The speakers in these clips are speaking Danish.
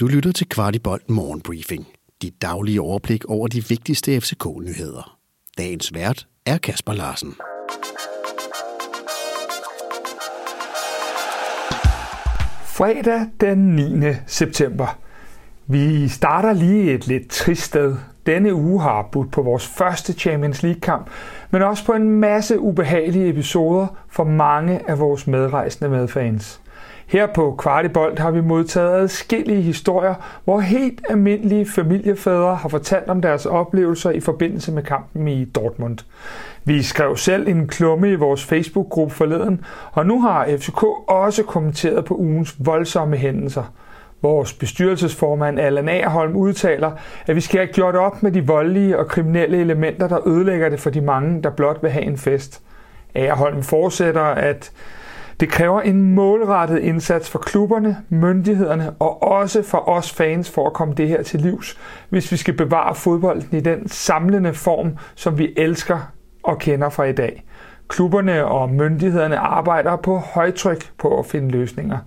Du lytter til Kvartibolt Morgenbriefing. Dit daglige overblik over de vigtigste FCK-nyheder. Dagens vært er Kasper Larsen. Fredag den 9. september. Vi starter lige et lidt trist sted. Denne uge har budt på vores første Champions League-kamp, men også på en masse ubehagelige episoder for mange af vores medrejsende medfans. Her på Kvartibolt har vi modtaget adskillige historier, hvor helt almindelige familiefædre har fortalt om deres oplevelser i forbindelse med kampen i Dortmund. Vi skrev selv en klumme i vores Facebook-gruppe forleden, og nu har FCK også kommenteret på ugens voldsomme hændelser. Vores bestyrelsesformand Allan Aarholm udtaler, at vi skal have gjort op med de voldelige og kriminelle elementer, der ødelægger det for de mange, der blot vil have en fest. Aarholm fortsætter, at det kræver en målrettet indsats for klubberne, myndighederne og også for os fans for at komme det her til livs, hvis vi skal bevare fodbolden i den samlende form, som vi elsker og kender fra i dag. Klubberne og myndighederne arbejder på højtryk på at finde løsninger.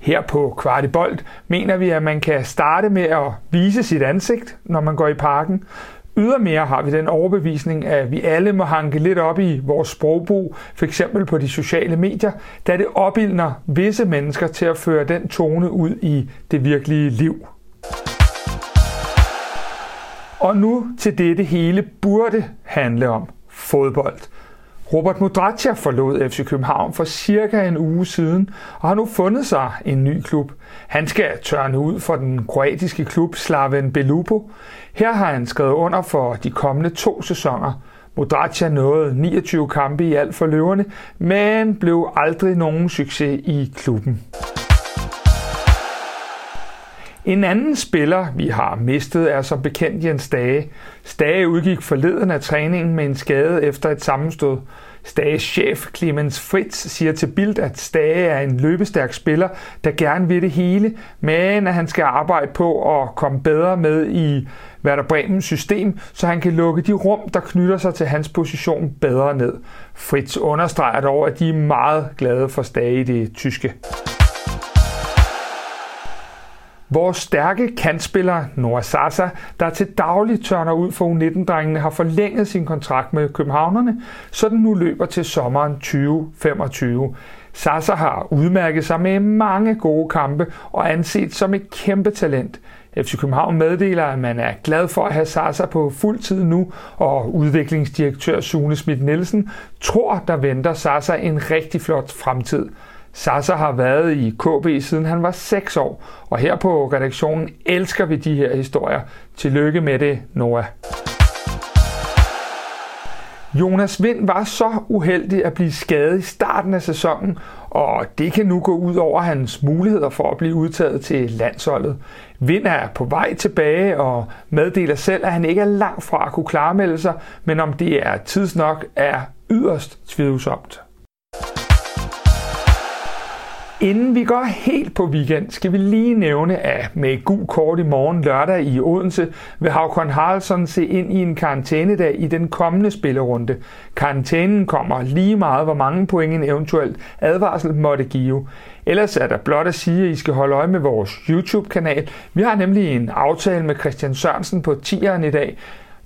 Her på Kvartibolt mener vi, at man kan starte med at vise sit ansigt, når man går i parken, Ydermere har vi den overbevisning, at vi alle må hanke lidt op i vores sprogbrug, f.eks. på de sociale medier, da det opildner visse mennesker til at føre den tone ud i det virkelige liv. Og nu til det, det hele burde handle om. Fodbold. Robert Mudratia forlod FC København for cirka en uge siden og har nu fundet sig en ny klub. Han skal tørne ud for den kroatiske klub Slaven Belupo. Her har han skrevet under for de kommende to sæsoner. Mudratia nåede 29 kampe i alt for løverne, men blev aldrig nogen succes i klubben. En anden spiller, vi har mistet, er som bekendt Jens Dage. Stage udgik forleden af træningen med en skade efter et sammenstød. Stages chef Clemens Fritz siger til Bild, at Stage er en løbestærk spiller, der gerne vil det hele, men at han skal arbejde på at komme bedre med i Werder Bremens system, så han kan lukke de rum, der knytter sig til hans position bedre ned. Fritz understreger dog, at de er meget glade for Stage i det tyske. Vores stærke kantspiller Noah Sasa, der til daglig tørner ud for U19-drengene, har forlænget sin kontrakt med københavnerne, så den nu løber til sommeren 2025. Sasa har udmærket sig med mange gode kampe og anset som et kæmpe talent. FC København meddeler, at man er glad for at have Sasa på fuld tid nu, og udviklingsdirektør Sune Schmidt Nielsen tror, der venter Sasa en rigtig flot fremtid. Sasa har været i KB siden han var 6 år, og her på redaktionen elsker vi de her historier. Tillykke med det, Noah. Jonas Vind var så uheldig at blive skadet i starten af sæsonen, og det kan nu gå ud over hans muligheder for at blive udtaget til landsholdet. Vind er på vej tilbage og meddeler selv, at han ikke er langt fra at kunne klarmelde sig, men om det er tidsnok er yderst tvivlsomt. Inden vi går helt på weekend, skal vi lige nævne, at med et gul kort i morgen lørdag i Odense vil Havkon Haraldsson se ind i en karantænedag i den kommende spillerunde. Karantænen kommer lige meget, hvor mange point en eventuelt advarsel måtte give. Ellers er der blot at sige, at I skal holde øje med vores YouTube-kanal. Vi har nemlig en aftale med Christian Sørensen på 10'eren i dag.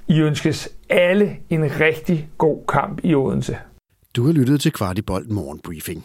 I ønskes alle en rigtig god kamp i Odense. Du har lyttet til Kvartibolt Morgenbriefing.